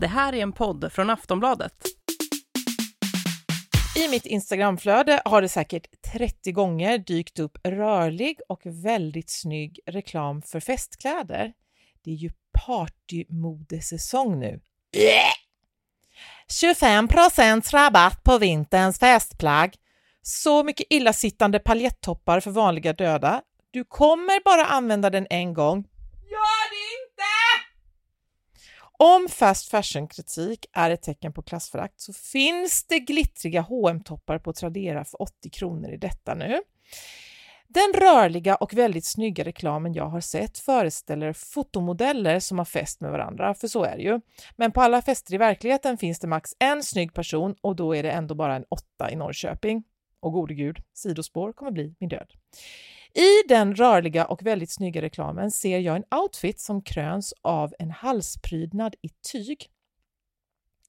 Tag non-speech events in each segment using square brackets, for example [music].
Det här är en podd från Aftonbladet. I mitt Instagramflöde har det säkert 30 gånger dykt upp rörlig och väldigt snygg reklam för festkläder. Det är ju partymodesäsong nu. 25 rabatt på vinterns festplagg. Så mycket illasittande paljettoppar för vanliga döda. Du kommer bara använda den en gång. Gör det inte! Om fast fashion-kritik är ett tecken på klassförakt så finns det glittriga hm toppar på Tradera för 80 kronor i detta nu. Den rörliga och väldigt snygga reklamen jag har sett föreställer fotomodeller som har fest med varandra, för så är det ju. Men på alla fester i verkligheten finns det max en snygg person och då är det ändå bara en åtta i Norrköping. Och gode gud, sidospår kommer bli min död. I den rörliga och väldigt snygga reklamen ser jag en outfit som kröns av en halsprydnad i tyg.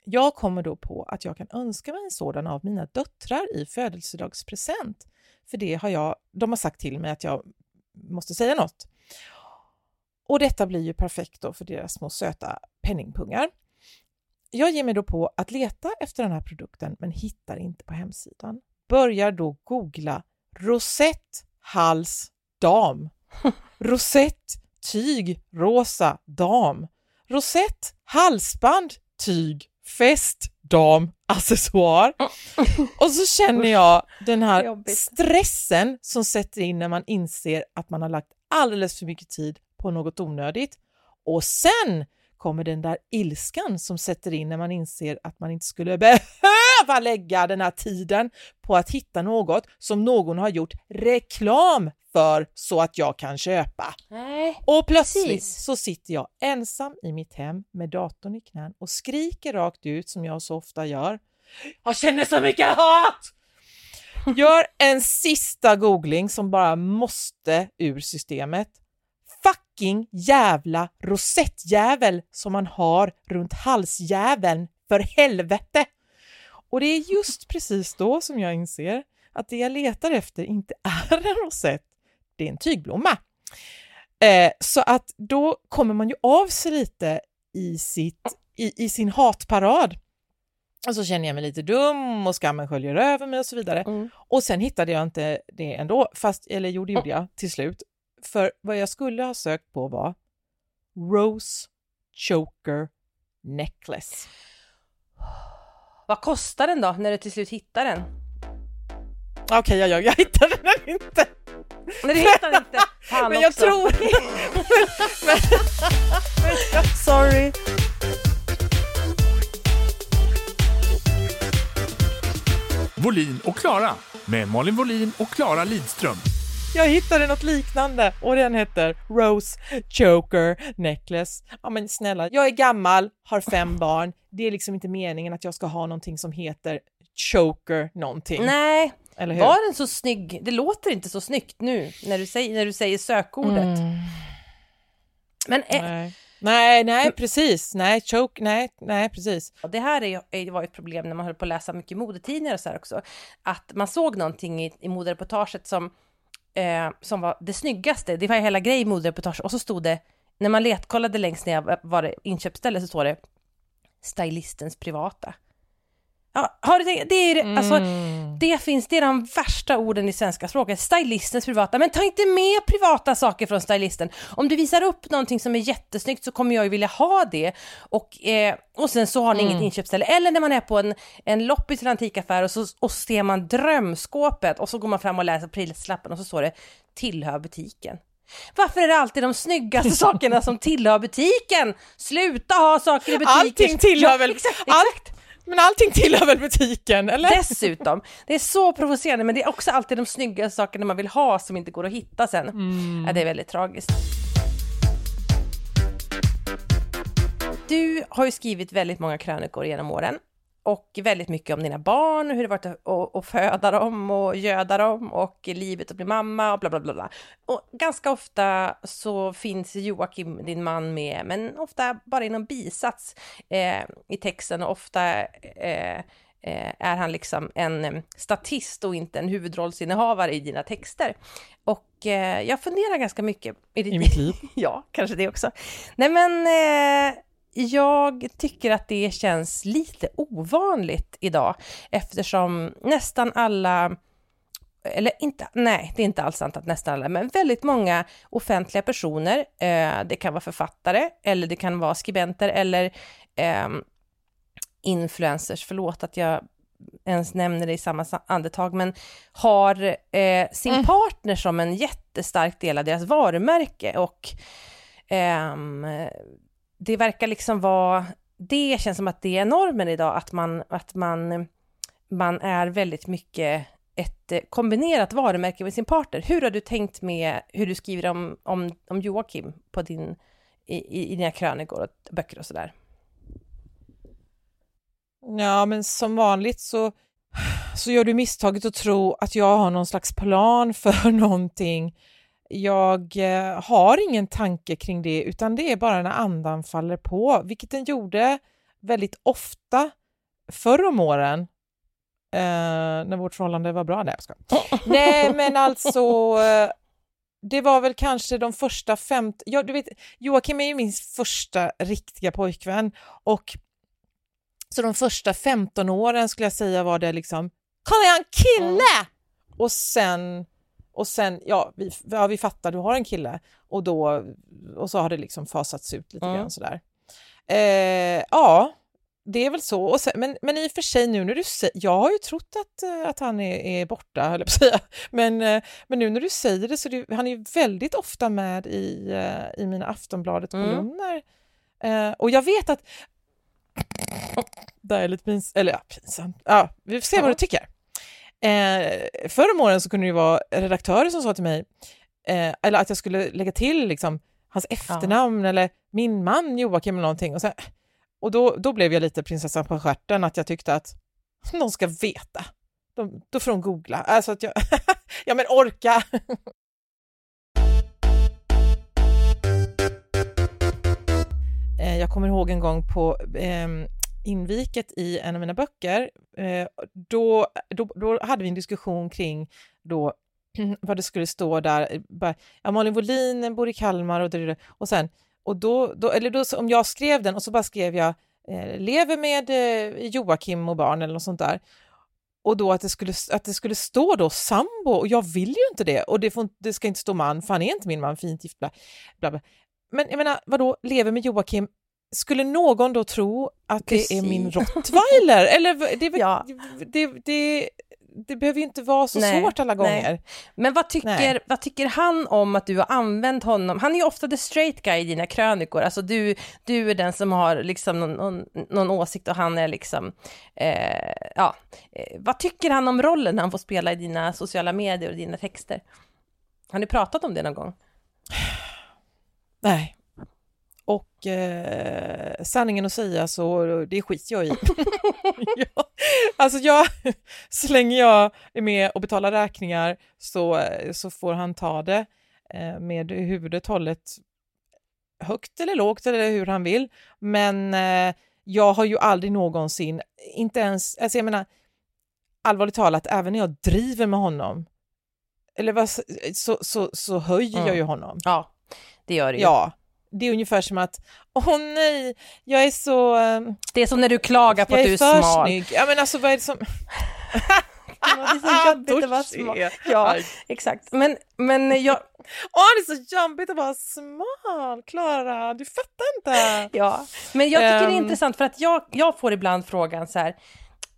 Jag kommer då på att jag kan önska mig en sådan av mina döttrar i födelsedagspresent. För det har jag, de har sagt till mig att jag måste säga något. Och detta blir ju perfekt då för deras små söta penningpungar. Jag ger mig då på att leta efter den här produkten men hittar inte på hemsidan. Börjar då googla rosett hals dam. Rosett tyg rosa dam. Rosett halsband tyg fest dam accessoar. [laughs] Och så känner jag den här stressen som sätter in när man inser att man har lagt alldeles för mycket tid på något onödigt. Och sen kommer den där ilskan som sätter in när man inser att man inte skulle behöva lägga den här tiden på att hitta något som någon har gjort reklam för så att jag kan köpa. Nej, och plötsligt precis. så sitter jag ensam i mitt hem med datorn i knän och skriker rakt ut som jag så ofta gör. Jag känner så mycket hat! Gör en sista googling som bara måste ur systemet. Fucking jävla rosettjävel som man har runt halsjäveln, för helvete! Och det är just precis då som jag inser att det jag letar efter inte [laughs] är en rosett, det är en tygblomma. Eh, så att då kommer man ju av sig lite i, sitt, i, i sin hatparad. Och så känner jag mig lite dum och skammen sköljer över mig och så vidare. Mm. Och sen hittade jag inte det ändå, fast, eller jo det gjorde jag till slut. För vad jag skulle ha sökt på var Rose Choker Necklace. Vad kostar den då när du till slut hittar den? Okej, jag, jag, jag hittade den inte. Nej, du hittar den inte. [laughs] Fan Men jag också. tror... men, [laughs] men, sorry. Volin och Klara med Malin Volin och Klara Lidström. Jag hittade något liknande och den heter Rose Choker Necklace. Ja men snälla, jag är gammal, har fem barn. Det är liksom inte meningen att jag ska ha någonting som heter Choker någonting. Nej, Eller hur? var den så snygg? Det låter inte så snyggt nu när du säger, när du säger sökordet. Mm. Men eh, Nej. nej, nej, precis. Nej, choke, nej, nej, precis. Och det här är, var ett problem när man höll på att läsa mycket modetidningar och så här också. Att man såg någonting i, i modereportaget som, eh, som var det snyggaste. Det var hela grejen i modereportaget. Och så stod det, när man letkollade längst ner var det inköpsställe så står det stylistens privata. Ja, har du tänkt, det är alltså, Mm. det finns, det är de värsta orden i svenska språket. Stylistens privata, men ta inte med privata saker från stylisten. Om du visar upp någonting som är jättesnyggt så kommer jag ju vilja ha det. Och, eh, och sen så har ni Mm. inget inköpsställe. Eller när man är på en, en loppis eller antikaffär och så och ser man drömskåpet och så går man fram och läser prislappen och så står det tillhör butiken. Varför är det alltid de snyggaste [laughs] sakerna som tillhör butiken? Sluta ha saker i butiker. Allting tillhör Ja, väl... Exakt, exakt. Allt, men allting tillhör väl butiken, eller? Dessutom, det är så provocerande men det är också alltid de snygga sakerna man vill ha som inte går att hitta sen. Ja, det är väldigt tragiskt. Du har ju skrivit väldigt många krönikor genom åren och väldigt mycket om dina barn och hur det varit att, att, att föda dem och göda dem och livet att bli mamma och bla bla bla. bla. Och ganska ofta så finns Joakim, din man, med, men ofta bara i någon bisats eh, i texten och ofta eh, eh, är han liksom en eh, statist och inte en huvudrollsinnehavare i dina texter. Och eh, jag funderar ganska mycket i, ditt... I mitt liv. [laughs] ja, kanske det också. Nej men, eh, jag tycker att det känns lite ovanligt idag eftersom nästan alla eller inte, nej, det är inte alls sant att nästan alla, men väldigt många offentliga personer, eh, det kan vara författare, eller det kan vara skribenter, eller eh, influencers, förlåt att jag ens nämner det i samma andetag, men har eh, sin mm. partner som en jättestark del av deras varumärke och ehm, det verkar liksom vara, det känns som att det är normen idag, att man, att man, man är väldigt mycket ett eh, kombinerat varumärke med sin partner. Hur har du tänkt med hur du skriver om, om, om Joakim på din, i, i dina krönikor och böcker och sådär? Ja, men som vanligt så, så gör du misstaget att tro att jag har någon slags plan för [laughs] någonting. Jag eh, har ingen tanke kring det, utan det är bara när andan faller på, vilket den gjorde väldigt ofta förr om åren eh, när vårt förhållande var bra. Nej, jag ska. [laughs] Nej, men alltså, eh, det var väl kanske de första 50... Ja, du vet, Joakim är ju min första riktiga pojkvän och så de första 15 åren skulle jag säga var det liksom, kolla jag har en kille! Mm. Och sen, och sen ja, vi, ja, vi fattar, du har en kille och då, och så har det liksom fasats ut lite mm. grann sådär. Eh, ja, det är väl så. Och sen, men, men i och för sig nu när du säger, jag har ju trott att, eh, att han är, är borta, höll jag på att säga. Men, eh, men nu när du säger det så det, han är ju väldigt ofta med i, eh, i mina Aftonbladet-kolumner. Mm. och jag vet att det är lite pins eller ja, pinsamt. Ja, vi får se ja. vad du tycker. Eh, förra om åren så kunde det ju vara redaktörer som sa till mig, eh, eller att jag skulle lägga till liksom, hans efternamn ja. eller min man Joakim eller någonting. Och, så, och då, då blev jag lite prinsessan på stjärten, att jag tyckte att någon ska veta. De, då får de googla. Alltså att jag, [laughs] ja men orka! [laughs] Eh, jag kommer ihåg en gång på eh, inviket i en av mina böcker, eh, då, då, då hade vi en diskussion kring då [clears throat] vad det skulle stå där. Eh, ja, Malin Wollin bor i Kalmar och, och sen, och då, då, eller då, om jag skrev den och så bara skrev jag eh, lever med eh, Joakim och barn eller något sånt där. Och då att det skulle, att det skulle stå då sambo och jag vill ju inte det och det, får, det ska inte stå man för han är inte min man, fint gift, bla, bla, bla. Men jag menar, vadå, lever med Joakim, skulle någon då tro att Precis. det är min rottweiler? Eller det, ja. det, det, det, behöver ju inte vara så nej, svårt alla gånger. Nej. Men vad tycker, vad tycker han om att du har använt honom? Han är ju ofta the straight guy i dina krönikor, alltså du, du är den som har liksom någon, någon, någon åsikt och han är liksom, eh, ja, eh, vad tycker han om rollen han får spela i dina sociala medier och dina texter? Har ni pratat om det någon gång? Nej. Och eh, sanningen att säga så det skiter jag i. [laughs] [laughs] ja, alltså jag, så länge jag är med och betalar räkningar så, så får han ta det eh, med huvudet hållet högt eller lågt eller hur han vill. Men eh, jag har ju aldrig någonsin, inte ens, alltså jag menar allvarligt talat, även när jag driver med honom, eller vad, så, så, så höjer mm. jag ju honom. Ja, det gör det ju. Ja, det är ungefär som att, åh nej, jag är så... Um, det är som när du klagar på att du är, är smal. Snygg. Ja men alltså vad är det som... [laughs] det är så jobbigt att vara smal. Ja, exakt. Men, men jag... [laughs] Åh, det är så jobbigt att vara smal, Klara, du fattar inte. Ja, men jag tycker um... det är ehm. intressant för att jag, jag får ibland frågan så här,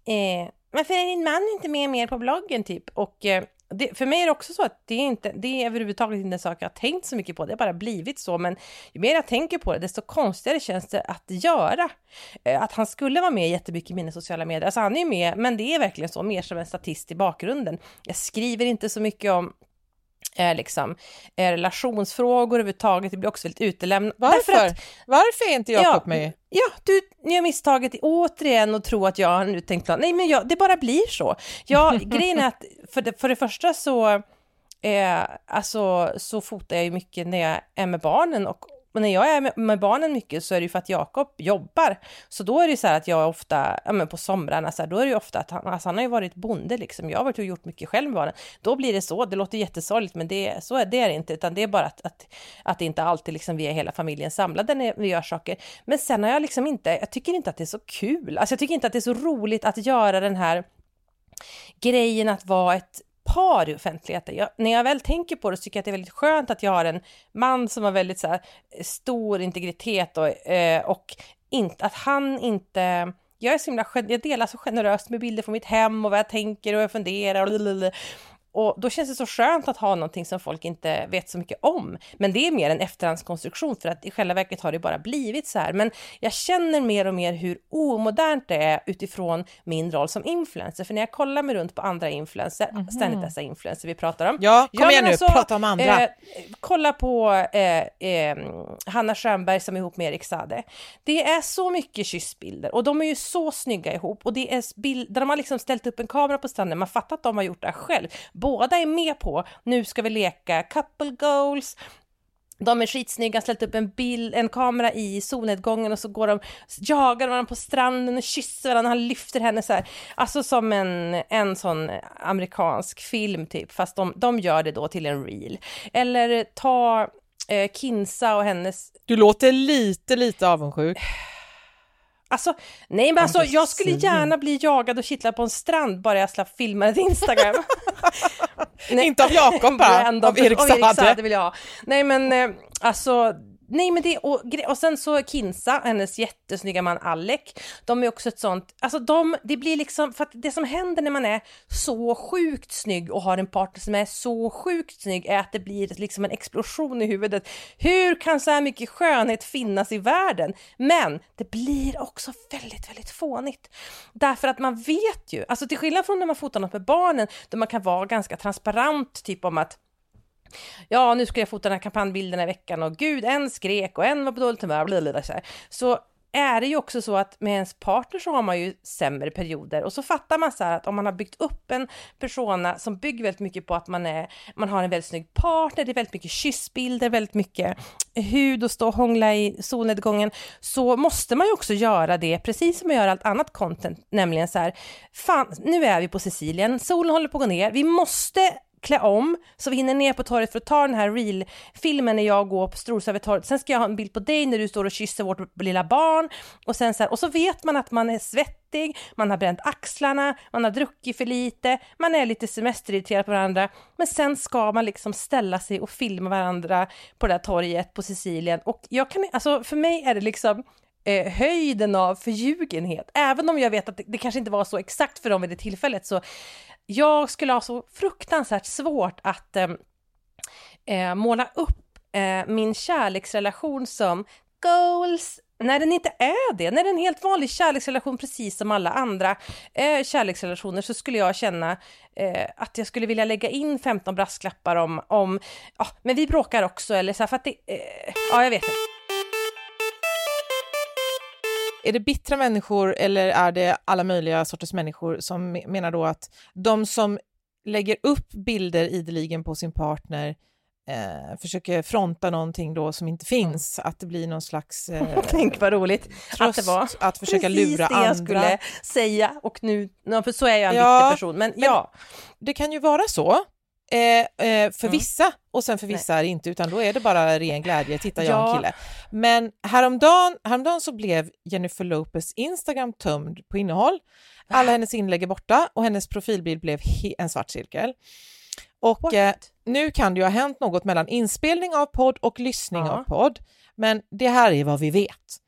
eh, varför är din man inte med mer på bloggen typ? Och eh, det, för mig är det också så att det är, inte, det är överhuvudtaget inte en sak jag har tänkt så mycket på, det har bara blivit så, men ju mer jag tänker på det, desto konstigare känns det att göra. Eh, att han skulle vara med jättemycket i mina sociala medier, alltså han är ju med, men det är verkligen så, mer som en statist i bakgrunden. Jag skriver inte så mycket om eh, liksom, eh, relationsfrågor överhuvudtaget, det blir också väldigt utelämnat. Varför? Att, Varför är inte Jakob ja, med? Ja, du gör misstaget återigen och tror att jag har en uttänkt plan. Nej, men jag, det bara blir så. Ja, [laughs] grejen är att för det, för det första så, eh, alltså, så fotar jag ju mycket när jag är med barnen och och när jag är med, med barnen mycket så är det ju för att Jakob jobbar. Så då är det ju så här att jag ofta, ja men på somrarna, så här, då är det ju ofta att han, alltså han har ju varit bonde liksom. Jag har varit och gjort mycket själv med barnen. Då blir det så, det låter jättesorgligt men det, så är det är det inte, utan det är bara att, att, att det inte alltid liksom vi är hela familjen samlade när vi gör saker. Men sen har jag liksom inte, jag tycker inte att det är så kul. Alltså jag tycker inte att det är så roligt att göra den här grejen att vara ett par i offentligheten. Jag, när jag väl tänker på det så tycker jag att det är väldigt skönt att jag har en man som har väldigt så här, eh, stor integritet och, eh, och inte, att han inte jag är så himla, jag delar så generöst med bilder från mitt hem och vad jag tänker och jag funderar och och då känns det så skönt att ha någonting som folk inte vet så mycket om. Men det är mer en efterhandskonstruktion för att i själva verket har det bara blivit så här. Men jag känner mer och mer hur omodernt det är utifrån min roll som influencer. För när jag kollar mig runt på andra influencer, mm -hmm. ständigt dessa influencer vi pratar om. Ja, kom igen nu, alltså, prata om andra. Eh, kolla på eh, eh, Hanna Schönberg som är ihop med Erik Sade. Det är så mycket kyssbilder och de är ju så snygga ihop och det är bilder, de har liksom ställt upp en kamera på stranden, man fattar att de har gjort det här själv båda är med på. Nu ska vi leka couple goals. De är skitsnygga, ställt upp en bild, en kamera i solnedgången och så går de, jagar varandra på stranden och kysser varandra, han lyfter henne så här. Alltså som en, en sån amerikansk film typ, fast de, de gör det då till en reel. Eller ta eh, Kinsa och hennes... Du låter lite, lite avundsjuk. [sighs] Alltså, nej men alltså jag skulle gärna bli jagad och kittlad på en strand bara jag slapp filma ett Instagram. [laughs] inte av Jakob bara, av Erik Saade. vill jag ha. Nej men eh, alltså nej men det, och, och sen så Kinsa, hennes jättesnygga man Alec, de är också ett sånt, alltså de, det blir liksom, för att det som händer när man är så sjukt snygg och har en partner som är så sjukt snygg är att det blir liksom en explosion i huvudet. Hur kan så här mycket skönhet finnas i världen? Men det blir också väldigt, väldigt fånigt. Därför att man vet ju, alltså till skillnad från när man fotar något med barnen, där man kan vara ganska transparent, typ om att ja, nu ska jag fota den här kampanjbilden i veckan och gud, en skrek och en var på dåligt humör, så, så är det ju också så att med ens partner så har man ju sämre perioder. Och så fattar man så här att om man har byggt upp en persona som bygger väldigt mycket på att man är, man har en väldigt snygg partner, det är väldigt mycket kyssbilder, väldigt mycket hud och stå och hångla i solnedgången, så måste man ju också göra det precis som man gör allt annat content, nämligen så här, fan, nu är vi på Sicilien, solen håller på att gå ner, vi måste klä om så vi hinner ner på torget för att ta den här real-filmen när jag går på Storsavetorget. Sen ska jag ha en bild på dig när du står och kysser vårt lilla barn. Och sen så här, och så vet man att man är svettig, man har bränt axlarna, man har druckit för lite, man är lite semesterirriterad på varandra, men sen ska man liksom ställa sig och filma varandra på det där torget på Sicilien. Och jag kan, alltså för mig är det liksom eh, höjden av förljugenhet. Även om jag vet att det, det, kanske inte var så exakt för dem vid det tillfället så jag skulle ha så fruktansvärt svårt att ehm, eh, måla upp eh, min kärleksrelation som goals när den inte är det, när det är en helt vanlig kärleksrelation precis som alla andra eh, kärleksrelationer så skulle jag känna eh, att jag skulle vilja lägga in 15 brasklappar om, om ja, men vi bråkar också eller så här, för att det, eh, ja jag vet inte. Är det bittra människor eller är det alla möjliga sorters människor som menar då att de som lägger upp bilder ideligen på sin partner eh, försöker fronta någonting då som inte finns, att det blir någon slags... [laughs] Eh, Tänk vad roligt att det var. Att försöka lura andra. Precis det jag skulle säga och nu, för så är jag en ja, bitter person, men, men ja. Det kan ju vara så, Eh, eh, för mm. vissa och sen för vissa är det inte utan då är det bara ren glädje, titta jag ja. en kille. Men häromdagen, häromdagen så blev Jennifer Lopez Instagram tömd på innehåll. Alla hennes inlägg är borta och hennes profilbild blev en svart cirkel. Och eh, nu kan det ju ha hänt något mellan inspelning av podd och lyssning ja. av podd, men det här är vad vi vet.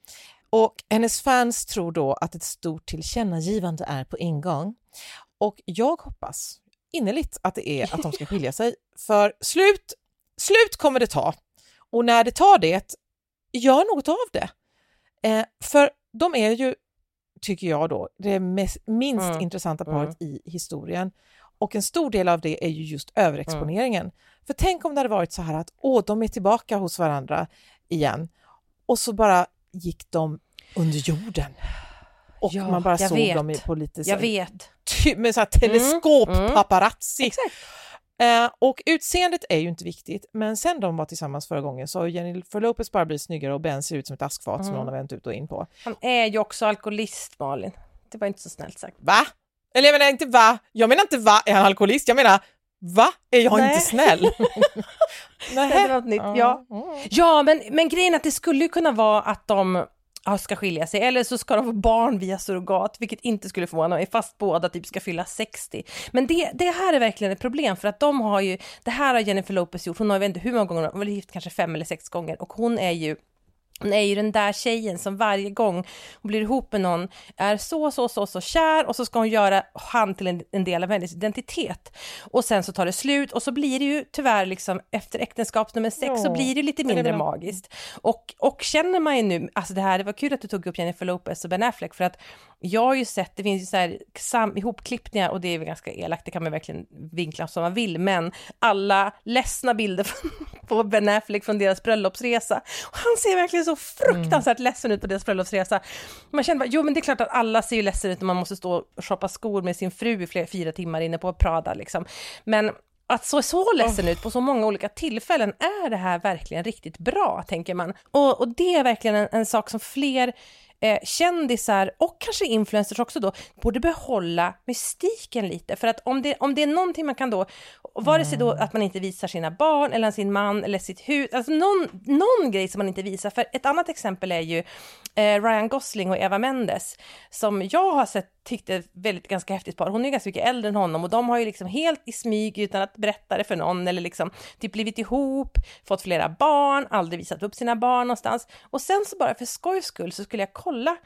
Och hennes fans tror då att ett stort tillkännagivande är på ingång. Och jag hoppas innerligt att det är att de ska [laughs] skilja sig. För slut, slut kommer det ta. Och när det tar det, gör något av det. Eh, för de är ju, tycker jag då, det mest, minst mm. intressanta paret mm. i historien. Och en stor del av det är ju just överexponeringen. Mm. För tänk om det hade varit så här att åh, de är tillbaka hos varandra igen och så bara gick de under jorden och ja, man bara såg vet. dem på lite så, jag vet. med så här teleskop-paparazzi. Mm. Eh, och utseendet är ju inte viktigt, men sen de var tillsammans förra gången så har Jennifer Lopez bara blivit snyggare och Ben ser ut som ett askfat som Mm. någon har vänt ut och in på. Han är ju också alkoholist, Malin. Det var inte så snällt sagt. Va? Eller jag menar inte va, jag menar inte va, är han alkoholist? Jag menar va, är jag Nej. inte snäll? [laughs] Det var något nytt, ja. Mm. Ja, men, men grejen är att det skulle ju kunna vara att de ska skilja sig, eller så ska de få barn via surrogat, vilket inte skulle förvåna mig, fast båda typ ska fylla 60. Men det, det här är verkligen ett problem, för att de har ju, det här har Jennifer Lopez gjort, hon har, jag vet inte hur många gånger, hon har varit gift kanske fem eller sex gånger, och hon är ju hon är ju den där tjejen som varje gång hon blir ihop med någon är så, så, så, så kär och så ska hon göra han till en, en del av hennes identitet. Och sen så tar det slut och så blir det ju tyvärr liksom efter äktenskap nummer sex så Ja, blir det lite det mindre väl- magiskt. Och, och känner man ju nu, alltså det här, det var kul att du tog upp Jennifer Lopez och Ben Affleck för att jag har ju sett, det finns ju så här sam, ihopklippningar och det är väl ganska elakt, det kan man verkligen vinkla som man vill, men alla ledsna bilder [laughs] på Ben Affleck från deras bröllopsresa. Och han ser verkligen så fruktansvärt ledsen ut på deras bröllopsresa. Man känner bara, jo men det är klart att alla ser ju ledsen ut när man måste stå och shoppa skor med sin fru i flera, fyra timmar inne på Prada liksom. Men att så så ledsen ut på så många olika tillfällen, är det här verkligen riktigt bra, tänker man. Och, och det är verkligen en, en sak som fler eh, kändisar och kanske influencers också då borde behålla mystiken lite. För att om det, om det är någonting man kan då, vare sig då att man inte visar sina barn eller sin man eller sitt hus, alltså någon, någon grej som man inte visar. För ett annat exempel är ju eh, Ryan Gosling och Eva Mendes som jag har sett tyckte väldigt ganska häftigt par. Hon är ganska mycket äldre än honom och de har ju liksom helt i smyg utan att berätta det för någon eller liksom typ blivit ihop, fått flera barn, aldrig visat upp sina barn någonstans. Och sen så bara för skojs skull så skulle jag kolla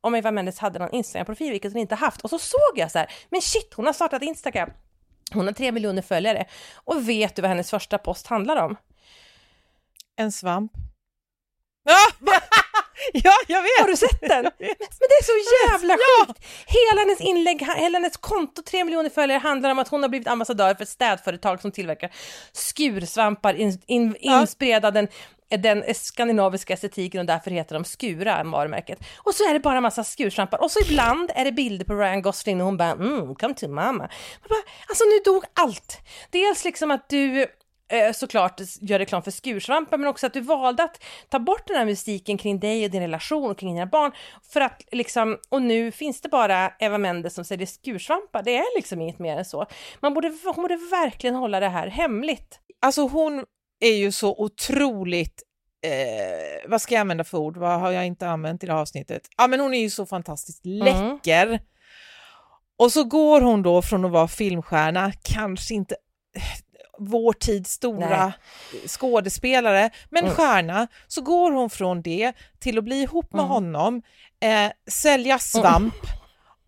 om Eva Mendes hade någon Instagram-profil, vilket hon inte haft. Och så såg jag så här, men shit, hon har startat Instagram. Hon har tre miljoner följare. Och vet du vad hennes första post handlar om? En svamp. [laughs] [laughs] Ja, [laughs] ja jag vet! Har du sett den? [laughs] Men, men det är så jävla sjukt! Hela hennes inlägg, hela hennes konto, tre miljoner följare, handlar om att hon har blivit ambassadör för ett städföretag som tillverkar skursvampar in, in, Ja. inspirerad av den, den skandinaviska estetiken och därför heter de Skura, varumärket. Och så är det bara en massa skursvampar och så ibland är det bilder på Ryan Gosling och hon bara mm, come to mama. Bara, alltså nu dog allt. Dels liksom att du såklart gör reklam för skursvampar men också att du valde att ta bort den här mystiken kring dig och din relation och kring dina barn för att liksom, och nu finns det bara Eva Mendes som säljer skursvampar, det är liksom inget mer än så. Man borde, hon borde verkligen hålla det här hemligt. Alltså hon är ju så otroligt, eh, vad ska jag använda för ord, vad har jag inte använt i det här avsnittet? Ja men hon är ju så fantastiskt läcker. Och så går hon då från att vara filmstjärna, kanske inte eh, vår tids stora skådespelare, men Mm. stjärna, så går hon från det till att bli ihop med Mm. honom, eh, sälja svamp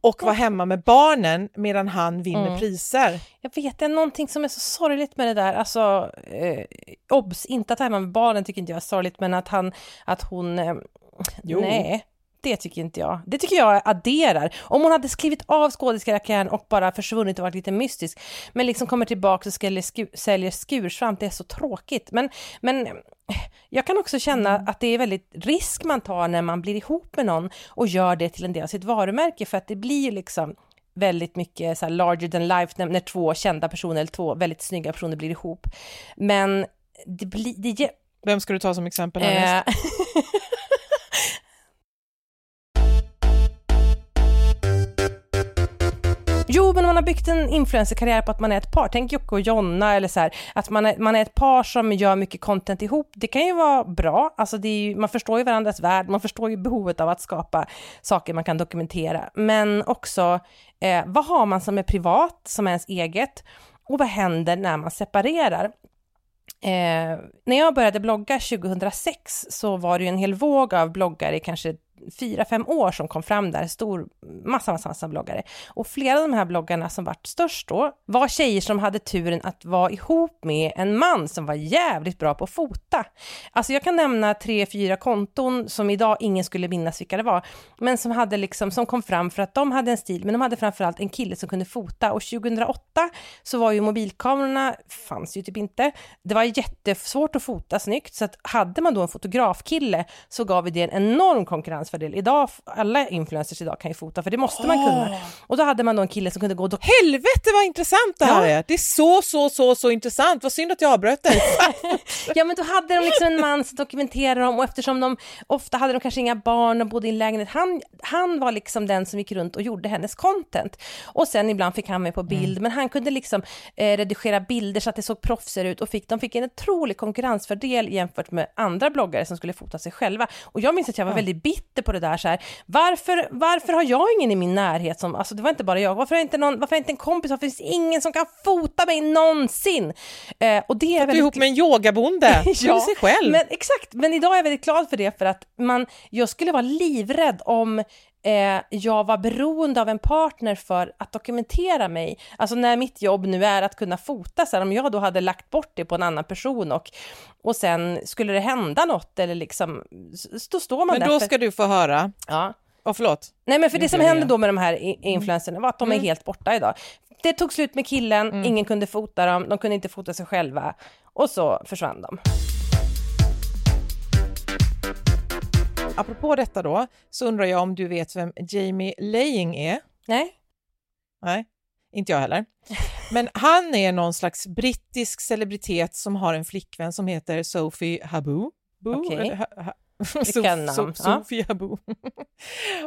och vara hemma med barnen medan han vinner Mm. priser. Jag vet, det är någonting som är så sorgligt med det där, alltså eh, obs, inte att hemma med barnen tycker inte jag är sorgligt, men att han, att hon, eh, Jo. nej. Det tycker inte jag. Det tycker jag adderar. Om hon hade skrivit av skådespelarkarriären och bara försvunnit och varit lite mystisk, men liksom kommer tillbaka och säljer, sku, säljer skursvamp, det är så tråkigt. Men, men jag kan också känna att det är väldigt risk man tar när man blir ihop med någon och gör det till en del av sitt varumärke, för att det blir liksom väldigt mycket så här larger than life när, när två kända personer eller två väldigt snygga personer blir ihop. Men det blir... Det, Vem ska du ta som exempel eh, [laughs] Jo, men om man har byggt en influencerkarriär på att man är ett par, tänk Jocke och Jonna eller så här, att man är, man är ett par som gör mycket content ihop, det kan ju vara bra, alltså det är ju, man förstår ju varandras värld, man förstår ju behovet av att skapa saker man kan dokumentera, men också eh, vad har man som är privat, som är ens eget, och vad händer när man separerar? Eh, när jag började blogga 2006 så var det ju en hel våg av bloggare i kanske fyra, fem år som kom fram där, stor, massa, massa, massa bloggare. Och flera av de här bloggarna som vart störst då var tjejer som hade turen att vara ihop med en man som var jävligt bra på att fota. Alltså jag kan nämna tre, fyra konton som idag ingen skulle minnas vilka det var, men som hade liksom, som kom fram för att de hade en stil, men de hade framförallt en kille som kunde fota och 2008 så var ju mobilkamerorna, fanns ju typ inte, det var jättesvårt att fota snyggt, så att hade man då en fotografkille så gav vi det en enorm konkurrens konkurrensfördel konkurrensfördel. Idag, alla influencers idag kan ju fota, för det måste man kunna. Och då hade man då en kille som kunde gå och Helvete vad intressant det här Ja. är! Det är så, så, så, så intressant. Vad synd att jag avbröt dig. [laughs] Ja men då hade de liksom en man som dokumenterade dem och eftersom de ofta hade de kanske inga barn och bodde i en lägenhet, han, han var liksom den som gick runt och gjorde hennes content. Och sen ibland fick han med på bild, men han kunde liksom eh, redigera bilder så att det såg proffsigare ut och fick, de fick en otrolig konkurrensfördel jämfört med andra bloggare som skulle fota sig själva. Och jag minns att jag var väldigt bitter på det där så här, varför, varför har jag ingen i min närhet som, alltså det var inte bara jag, varför jag inte, någon, varför jag inte en kompis, varför finns ingen som kan fota mig någonsin? Eh, och det är Du är väldigt ihop med en yogabonde. [laughs] ja, sig själv. men exakt, men idag är jag väldigt glad för det för att man, jag skulle vara livrädd om eh, jag var beroende av en partner för att dokumentera mig. Alltså när mitt jobb nu är att kunna fota, så här, om jag då hade lagt bort det på en annan person och, och sen skulle det hända något eller liksom, då står man Men där. då för- ska du få höra. ja. Åh, förlåt. Nej men för det som hände då med de här i- influencerna var att de är helt borta idag. Det tog slut med killen, ingen kunde fota dem, de kunde inte fota sig själva och så försvann de. Apropå detta då, så undrar jag om du vet vem Jamie Laying är? Nej? Nej, inte jag heller. Men han är någon slags brittisk celebritet som har en flickvän som heter Sophie Haboo. Ha- ha- Vilka [laughs] Sof- namn, Sof- ja. Haboo. [laughs]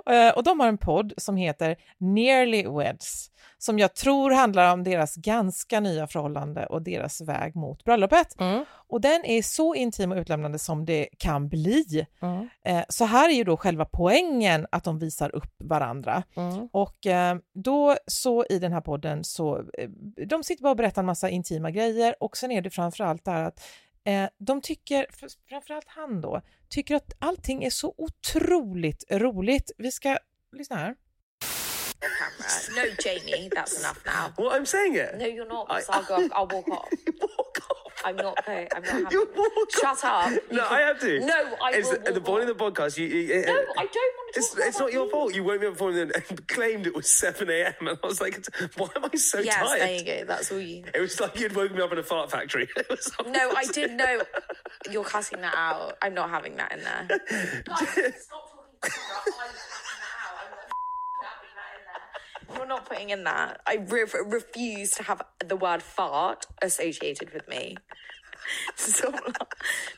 Eh, och de har en podd som heter Nearly Weds som jag tror handlar om deras ganska nya förhållande och deras väg mot bröllopet. Mm. Och den är så intim och utlämnande som det kan bli. Mm. Eh, så här är ju då själva poängen att de visar upp varandra. Mm. Och eh, då så i den här podden så, de sitter bara och berättar en massa intima grejer och sen är det framförallt där att eh, de tycker, fr- framförallt han då, tycker att allting är så otroligt roligt. Vi ska lyssna här. No, Jamie, that's enough now. What I'm saying it? No, you're not. I- I'll go. I'll walk off. [laughs] Walk off. I'm not going. I'm not [laughs] having. [laughs] You walk Shut off. up. You No, can- I have to. No, I it's will At the point of the podcast, you. you No, I don't want to It's, about it's not your fault. You woke me up before and and [laughs] claimed it was 7 a.m. And I was like, why am I so Yes, tired? there you go. That's all you. It was like you'd woken me up in a fart factory. No, I did know. You're cutting that out. I'm not having that in there. You're not putting in that. I re- refuse to have the word fart associated with me. [laughs] Stop. la-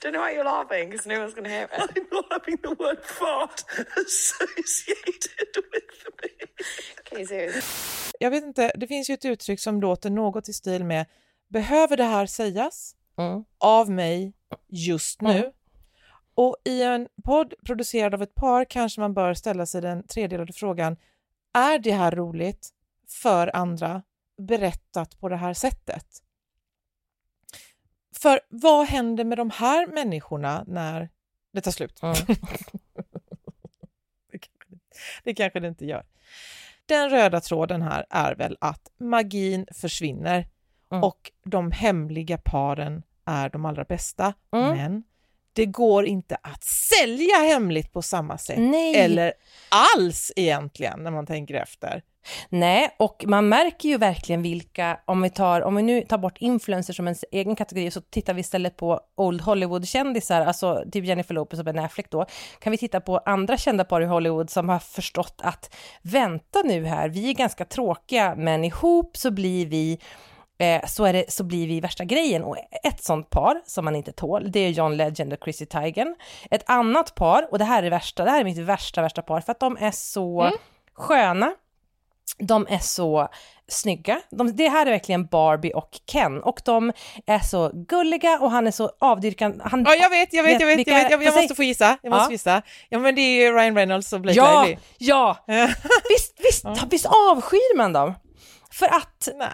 Don't know why you're laughing because no one's going to hear it. I'm not having the word fart associated with me. Okay, seriously. Jag vet inte, det finns ju ett uttryck som låter något i stil med behöver det här sägas Mm. av mig just nu? Mm. Och i en podd producerad av ett par kanske man bör ställa sig den tredelade frågan, är det här roligt för andra berättat på det här sättet? För vad händer med de här människorna när det tar slut? Mm. [laughs] det, kanske, det kanske det inte gör. Den röda tråden här är väl att magin försvinner Mm. och de hemliga paren är de allra bästa. Mm. Men det går inte att sälja hemligt på samma sätt. Nej. Eller alls egentligen när man tänker efter. Nej, och man märker ju verkligen vilka, om vi, tar, om vi nu tar bort influencers som en egen kategori, så tittar vi istället på Old Hollywood-kändisar, alltså typ Jennifer Lopez och Ben Affleck då, kan vi titta på andra kända par i Hollywood som har förstått att vänta nu här, vi är ganska tråkiga, men ihop så blir vi eh, så, är det, så blir vi värsta grejen. Och ett sånt par som man inte tål, det är John Legend och Chrissy Teigen. Ett annat par, och det här är det värsta, det här är mitt värsta, värsta par, för att de är så sköna, de är så snygga. De, det här är verkligen Barbie och Ken och de är så gulliga och han är så avdyrkande. Han, Ja, jag vet, jag vet, jag vet, jag, vet, jag, jag säg- måste få gissa. Jag måste Ja. gissa. Ja, men det är ju Ryan Reynolds och Blake Ja, Lively. ja! [laughs] Visst, visst, visst avskyr man dem? För att, Nej.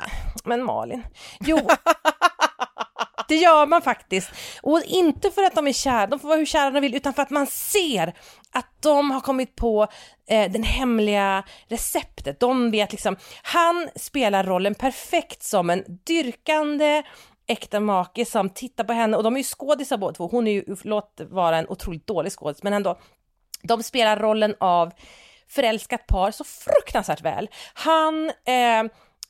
Men Malin, jo, [laughs] det gör man faktiskt. Och inte för att de är kära, de får vara hur kära de vill, utan för att man ser att de har kommit på eh, den hemliga receptet. De vet liksom, han spelar rollen perfekt som en dyrkande äkta make som tittar på henne och de är ju skådisar båda två. Hon är ju, låt vara en otroligt dålig skådis, men ändå. De spelar rollen av förälskat par så fruktansvärt väl. Han, eh,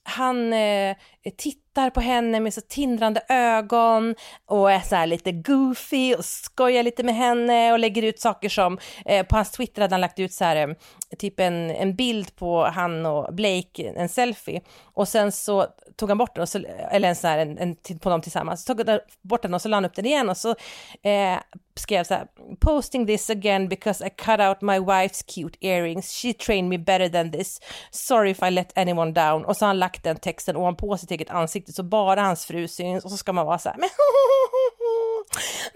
han eh, titt, tittar på henne med så tindrande ögon och är så här lite goofy och skojar lite med henne och lägger ut saker som, eh, på hans Twitter hade han lagt ut så här, eh, typ en, en bild på han och Blake, en selfie, och sen så tog han bort den, och så, eller en så här, en, en, på dem tillsammans, så tog han bort den och så la han upp den igen och så eh, skrev så här, posting this again because I cut out my wife's cute earrings, she trained me better than this, sorry if I let anyone down, och så har han lagt den texten ovanpå sitt eget ansikte så bara hans fru syns och så ska man vara så här, men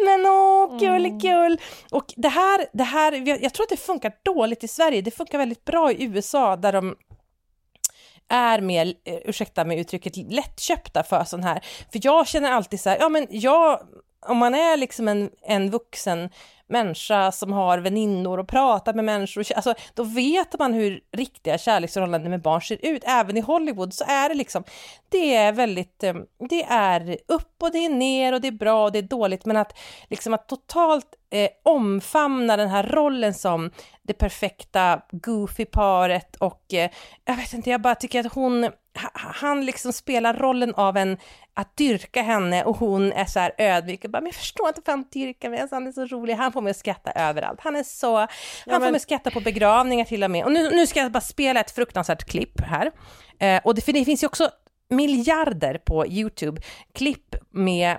men åh, gulligull. Och det här, det här, jag jag tror att det funkar dåligt i Sverige, det funkar väldigt bra i USA där de är mer, eh, ursäkta mig uttrycket, lättköpta för sån här. För jag känner alltid så här, ja men jag, om man är liksom en, en vuxen människa som har väninnor och pratar med människor, alltså, då vet man hur riktiga kärleksförhållanden med barn ser ut. Även i Hollywood så är det liksom, det är väldigt, eh, det är upp och det är ner och det är bra och det är dåligt, men att liksom att totalt eh, omfamna den här rollen som det perfekta goofy-paret och eh, jag vet inte, jag bara tycker att hon, han liksom spelar rollen av en, att dyrka henne och hon är så här ödmjuk och bara, men jag förstår inte varför han dyrkar mig, alltså, han är så rolig, han får mig att skratta överallt, han är så, han får men- mig att skratta på begravningar till och med. Och nu, nu ska jag bara spela ett fruktansvärt klipp här. Eh, och det, för det finns ju också miljarder på YouTube, klipp med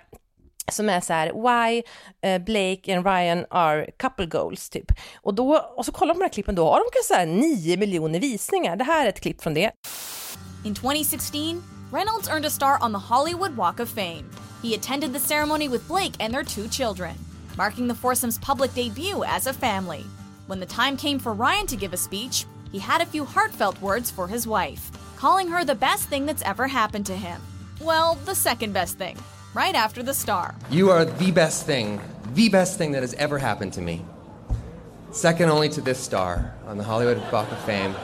som är så här, why eh, Blake and Ryan are couple goals, typ. Och, då, och så kollar man på de här klippen, då har de kanske så här 9 miljoner visningar. Det här är ett klipp från det. In 2016, Reynolds earned a star on the Hollywood Walk of Fame. He attended the ceremony with Blake and their two children, marking the foursome's public debut as a family. When the time came for Ryan to give a speech, he had a few heartfelt words for his wife, calling her the best thing that's ever happened to him. Well, the second best thing, right after the star. You are the best thing, the best thing that has ever happened to me. Second only to this star on the Hollywood Walk of Fame.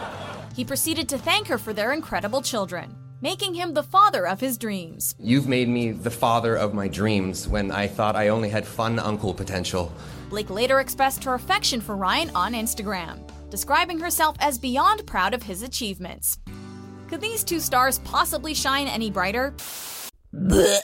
He proceeded to thank her for their incredible children, making him the father of his dreams. You've made me the father of my dreams when I thought I only had fun uncle potential. Blake later expressed her affection for Ryan on Instagram, describing herself as beyond proud of his achievements. Could these two stars possibly shine any brighter? [laughs]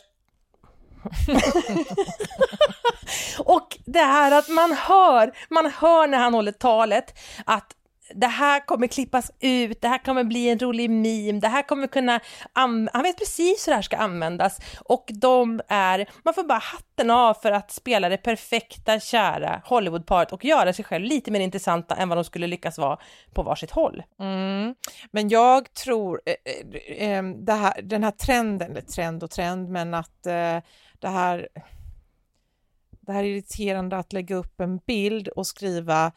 Och det här att man hör, man hör när han håller talet att det här kommer klippas ut, det här kommer bli en rolig meme, det här kommer kunna, han vet precis hur det här ska användas och de är, man får bara hatten av för att spela det perfekta, kära Hollywoodparet och göra sig själv lite mer intressanta än vad de skulle lyckas vara på varsitt håll. Mm. Men jag tror eh, eh, eh ehm, det här, den här trenden, eller trend och trend, men att eh, det här det här är irriterande att lägga upp en bild och skriva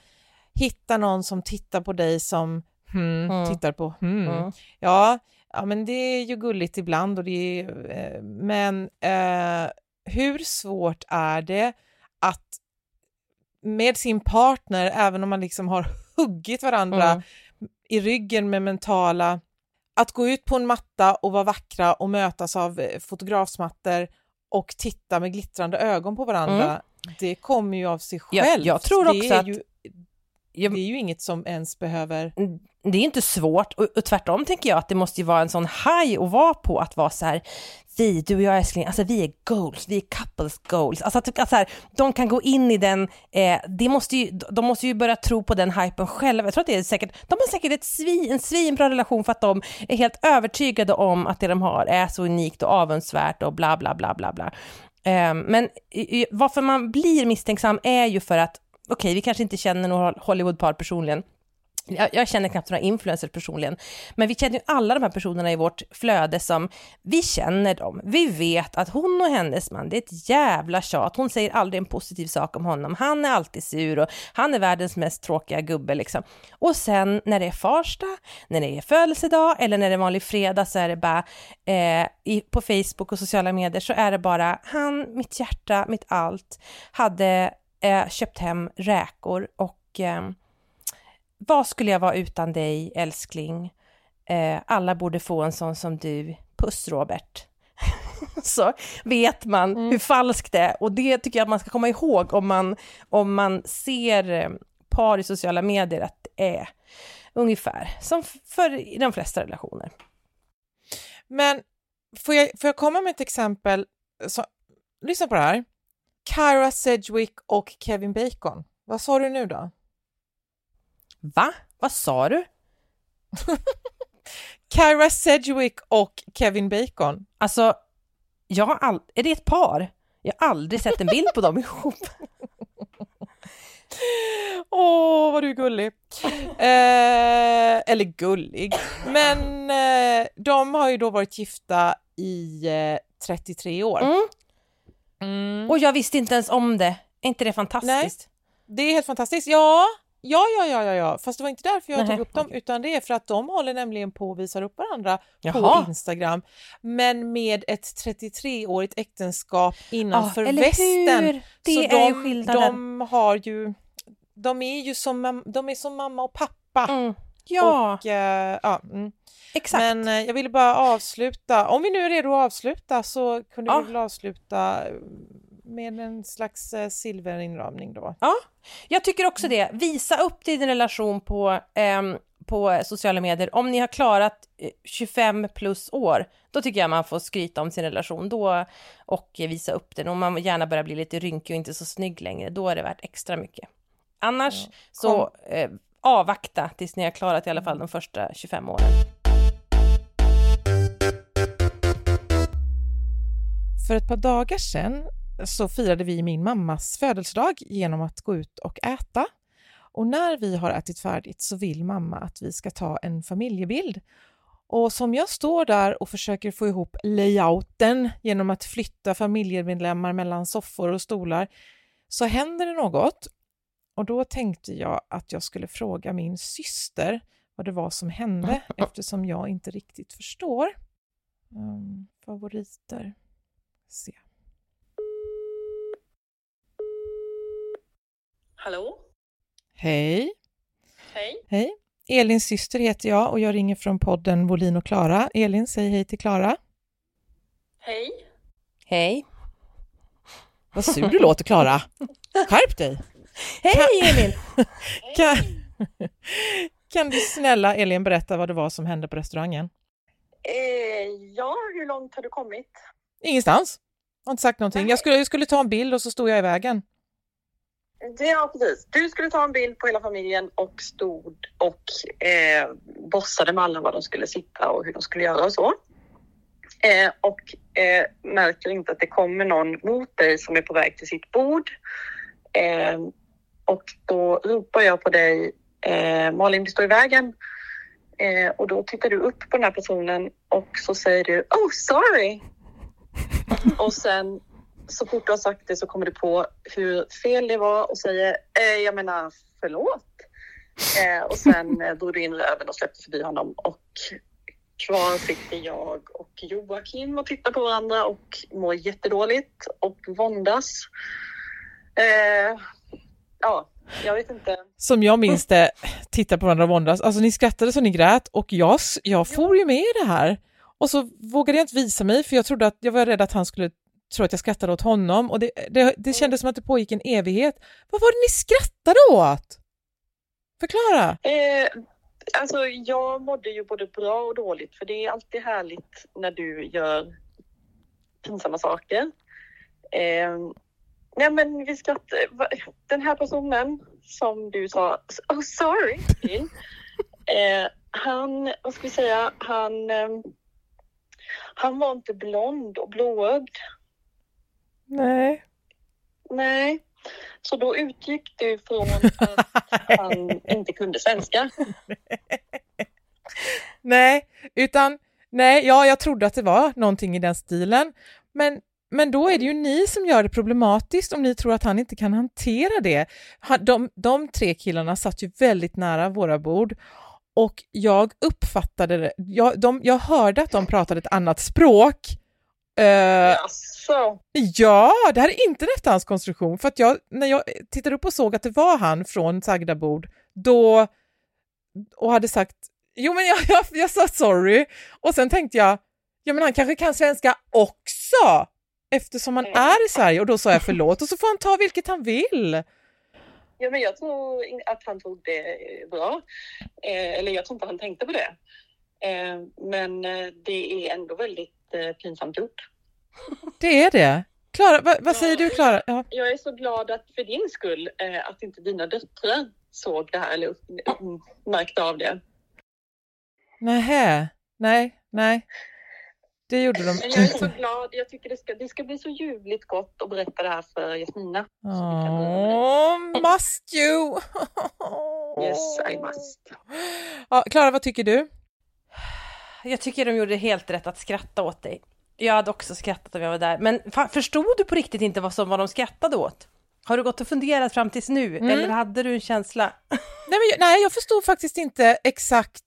hitta någon som tittar på dig som hmm, Mm. tittar på hmm. Mm. Ja, ja, men det är ju gulligt ibland och det är, eh, men eh, hur svårt är det att med sin partner, även om man liksom har huggit varandra Mm. i ryggen med mentala, att gå ut på en matta och vara vackra och mötas av eh, fotografsmattor och titta med glittrande ögon på varandra, det kommer ju av sig Jag- själv. jag tror också att- Ju, Jag- det är ju inget som ens behöver... det är inte svårt och, och tvärtom tänker jag att det måste ju vara en sån high att vara på att vara så här vi, du och jag älskling, alltså vi är goals, vi är couples goals. Alltså att, att så här, de kan gå in i den, eh, det måste ju, de måste ju börja tro på den hypen själva. Jag tror att det är säkert, de har säkert ett svin, en svinbra relation för att de är helt övertygade om att det de har är så unikt och avundsvärt och bla bla bla bla bla. Eh, men varför man blir misstänksam är ju för att, okej, vi kanske inte känner några Hollywoodpar personligen, jag, jag känner knappt några influencers personligen, men vi känner ju alla de här personerna i vårt flöde som, vi känner dem, vi vet att hon och hennes man, det är ett jävla tjat, hon säger aldrig en positiv sak om honom, han är alltid sur och han är världens mest tråkiga gubbe liksom. Och sen när det är Farsta, när det är födelsedag eller när det är vanlig fredag så är det bara, eh, i, på Facebook och sociala medier så är det bara, han, mitt hjärta, mitt allt, hade eh, köpt hem räkor och ehm, vad skulle jag vara utan dig, älskling? Eh, alla borde få en sån som du. Puss, Robert. [laughs] så vet man hur falskt det är och det tycker jag att man ska komma ihåg om man, om man ser eh, par i sociala medier att det är ungefär som för i de flesta relationer. Men får, jag, får jag komma med ett exempel? Så, lyssna på det här. Cara Sedgwick och Kevin Bacon. Vad sa du nu då? Va? Vad sa du? [laughs] Cara Sedgwick och Kevin Bacon. Alltså, jag har all... är det ett par? Jag har aldrig sett en bild på dem ihop. [laughs] Åh, vad du är gullig. Eh, eller gullig. Men eh, de har ju då varit gifta i eh, 33 år. Mm. Mm. Och jag visste inte ens om det. Är inte det fantastiskt? Det är helt fantastiskt. Ja, ja, ja, ja, ja, ja. fast det var inte därför jag Nej, tog upp dem, utan det är för att de håller nämligen på och visar upp varandra Jaha. på Instagram, men med ett 33-årigt äktenskap innanför eller västen. Det Så är de, ju skillnaden. de har ju, de är ju som, de är som mamma och pappa. Mm. Ja, Och, eh, ja, mm. exakt. Men eh, jag ville bara avsluta, om vi nu är redo att avsluta så kunde Ja. vi väl avsluta med en slags eh, silverinramning då. Ja, jag tycker också det. Visa upp din relation på, ehm, på sociala medier. Om ni har klarat eh, 25 plus år, då tycker jag man får skryta om sin relation då och visa upp den. Om man gärna börjar bli lite rynkig och inte så snygg längre, då är det värt extra mycket. Annars så eh, avvakta tills ni har klarat i alla fall de första 25 åren. För ett par dagar sedan så firade vi min mammas födelsedag genom att gå ut och äta. Och när vi har ätit färdigt så vill mamma att vi ska ta en familjebild. Och som jag står där och försöker få ihop layouten genom att flytta familjemedlemmar mellan soffor och stolar så händer det något. Och då tänkte jag att jag skulle fråga min syster vad det var som hände [laughs] eftersom jag inte riktigt förstår. Um, favoriter. Se. Hallå? Hej! Hej. Hej! Elins syster heter jag och jag ringer från podden Volin och Klara. Elin, säg hej till Klara. Hej. Hej! Vad sur du låter, Klara. [laughs] Skärp dig! Hej Elin! [laughs] Kan, kan du snälla Elin berätta vad det var som hände på restaurangen? Eh, ja, hur långt har du kommit? Ingenstans. Jag har inte sagt någonting. Jag skulle, jag skulle ta en bild och så stod jag i vägen. Ja, precis. Du skulle ta en bild på hela familjen och stod och eh, bossade med alla var de skulle sitta och hur de skulle göra och så. Eh, och eh, märker inte att det kommer någon mot dig som är på väg till sitt bord. Och då ropar jag på dig, eh, Malin du står i vägen. Eh, och då tittar du upp på den här personen och så säger du Oh sorry! [laughs] och sen så fort du har sagt det så kommer du på hur fel det var och säger eh, jag menar förlåt. Eh, och sen [laughs] eh, drog du in röven och släppte förbi honom och kvar sitter jag och Joakim och tittar på varandra och mår jättedåligt och våndas. Eh, ja, jag vet inte. Som jag minns det, titta på varandra och våndas. Alltså ni skrattade så ni grät och jag, jag for ju med i det här. Och så vågade jag inte visa mig för jag trodde att jag var rädd att han skulle tro att jag skrattade åt honom och det, det, det kändes som att det pågick en evighet. Vad var det ni skrattade åt? Förklara! Eh, alltså jag mådde ju både bra och dåligt för det är alltid härligt när du gör pinsamma saker. Eh, nej men vi skrattar. va- Den här personen som du sa, oh sorry till. [laughs] Eh, han, vad ska vi säga, han, eh, han var inte blond och blåögd. Nej. Nej. Så då utgick du från [laughs] att han inte kunde svenska. Nej, utan nej, ja, jag trodde att det var någonting i den stilen. Men, men då är det ju ni som gör det problematiskt om ni tror att han inte kan hantera det. De, de tre killarna satt ju väldigt nära våra bord och jag uppfattade det, jag, de, jag hörde att de pratade ett annat språk. Eh, Jaså? Ja, det här är inte rätt hans konstruktion. För att jag, när jag tittade upp och såg att det var han från sagda bord, då och hade sagt jo men jag, jag, jag sa sorry och sen tänkte jag ja men han kanske kan svenska också eftersom han är i Sverige och då sa jag förlåt och så får han ta vilket han vill. Ja, men jag tror att han tog det bra. Eh, eller jag tror inte han tänkte på det. Eh, men eh, det är ändå väldigt jättepinsamt gjort. [laughs] Det är det. Klara, vad, vad säger du Klara? Ja. Jag är så glad att för din skull eh, att inte dina döttrar såg det här eller märkte av det. Nähä. Nej, nej. Det gjorde de Men jag är så glad. Jag tycker det ska, det ska bli så ljuvligt gott att berätta det här för Jasmina. Åh, must you! Yes, I must. Ja, Klara, vad tycker du? Jag tycker de gjorde helt rätt att skratta åt dig. Jag hade också skrattat om jag var där. Men förstod du på riktigt inte vad som var de skrattade åt? Har du gått och funderat fram tills nu? Mm. Eller hade du en känsla? Nej, men, nej, jag förstod faktiskt inte exakt.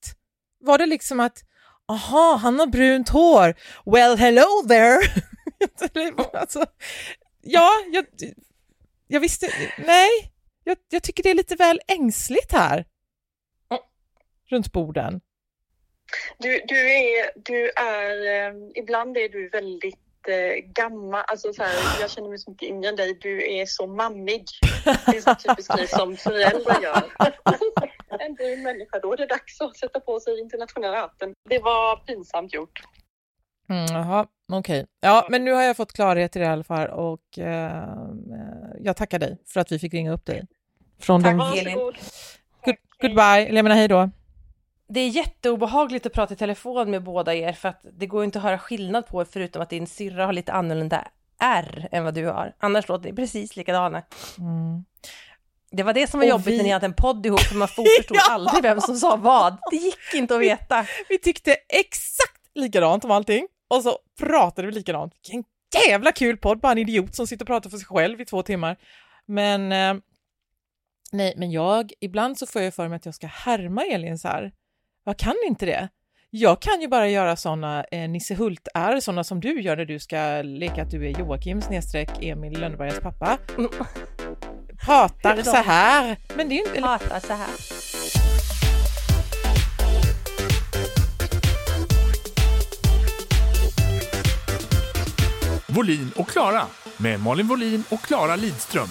Var det liksom att, aha, han har brunt hår, well hello there. [laughs] alltså, ja, jag, jag visste, nej, jag, jag tycker det är lite väl ängsligt här. Runt borden. Du, du är, du är, eh, ibland är du väldigt eh, gammal, alltså så här, jag känner mig så mycket yngre än dig, du är så mammig. Det är så typiskt grej som föräldrar gör. [laughs] En du människa, då är det dags att sätta på sig internationella hatten. Det var pinsamt gjort. Mm, jaha, okej. Ja, men nu har jag fått klarhet i det i alla fall och eh, jag tackar dig för att vi fick ringa upp dig. Från de... Varsågod. Good, goodbye, eller jag menar hej då. Det är jätteobehagligt att prata i telefon med båda er för att det går inte att höra skillnad på förutom att din syrra har lite annorlunda R än vad du har. Annars låter det precis likadana. Mm. Det var det som var Och jobbigt vi- när ni hade en podd ihop för man [laughs] förstod Ja! aldrig vem som sa vad. Det gick inte att veta. Vi tyckte exakt likadant om allting och så pratade vi likadant. Vilken jävla kul podd, bara en idiot som sitter och pratar för sig själv i två timmar. Men eh, nej, men jag, ibland så får jag för mig att jag ska härma Elin så här. Jag kan inte det. Jag kan ju bara göra sådana eh, Nisse Hult-är, sådana som du gör när du ska leka att du är Joakim snedstreck Emil Lönnebergas pappa. Pratar så här. Men det är ju inte... Pratar så här. Volin och Klara med Malin Volin och Klara Lidström.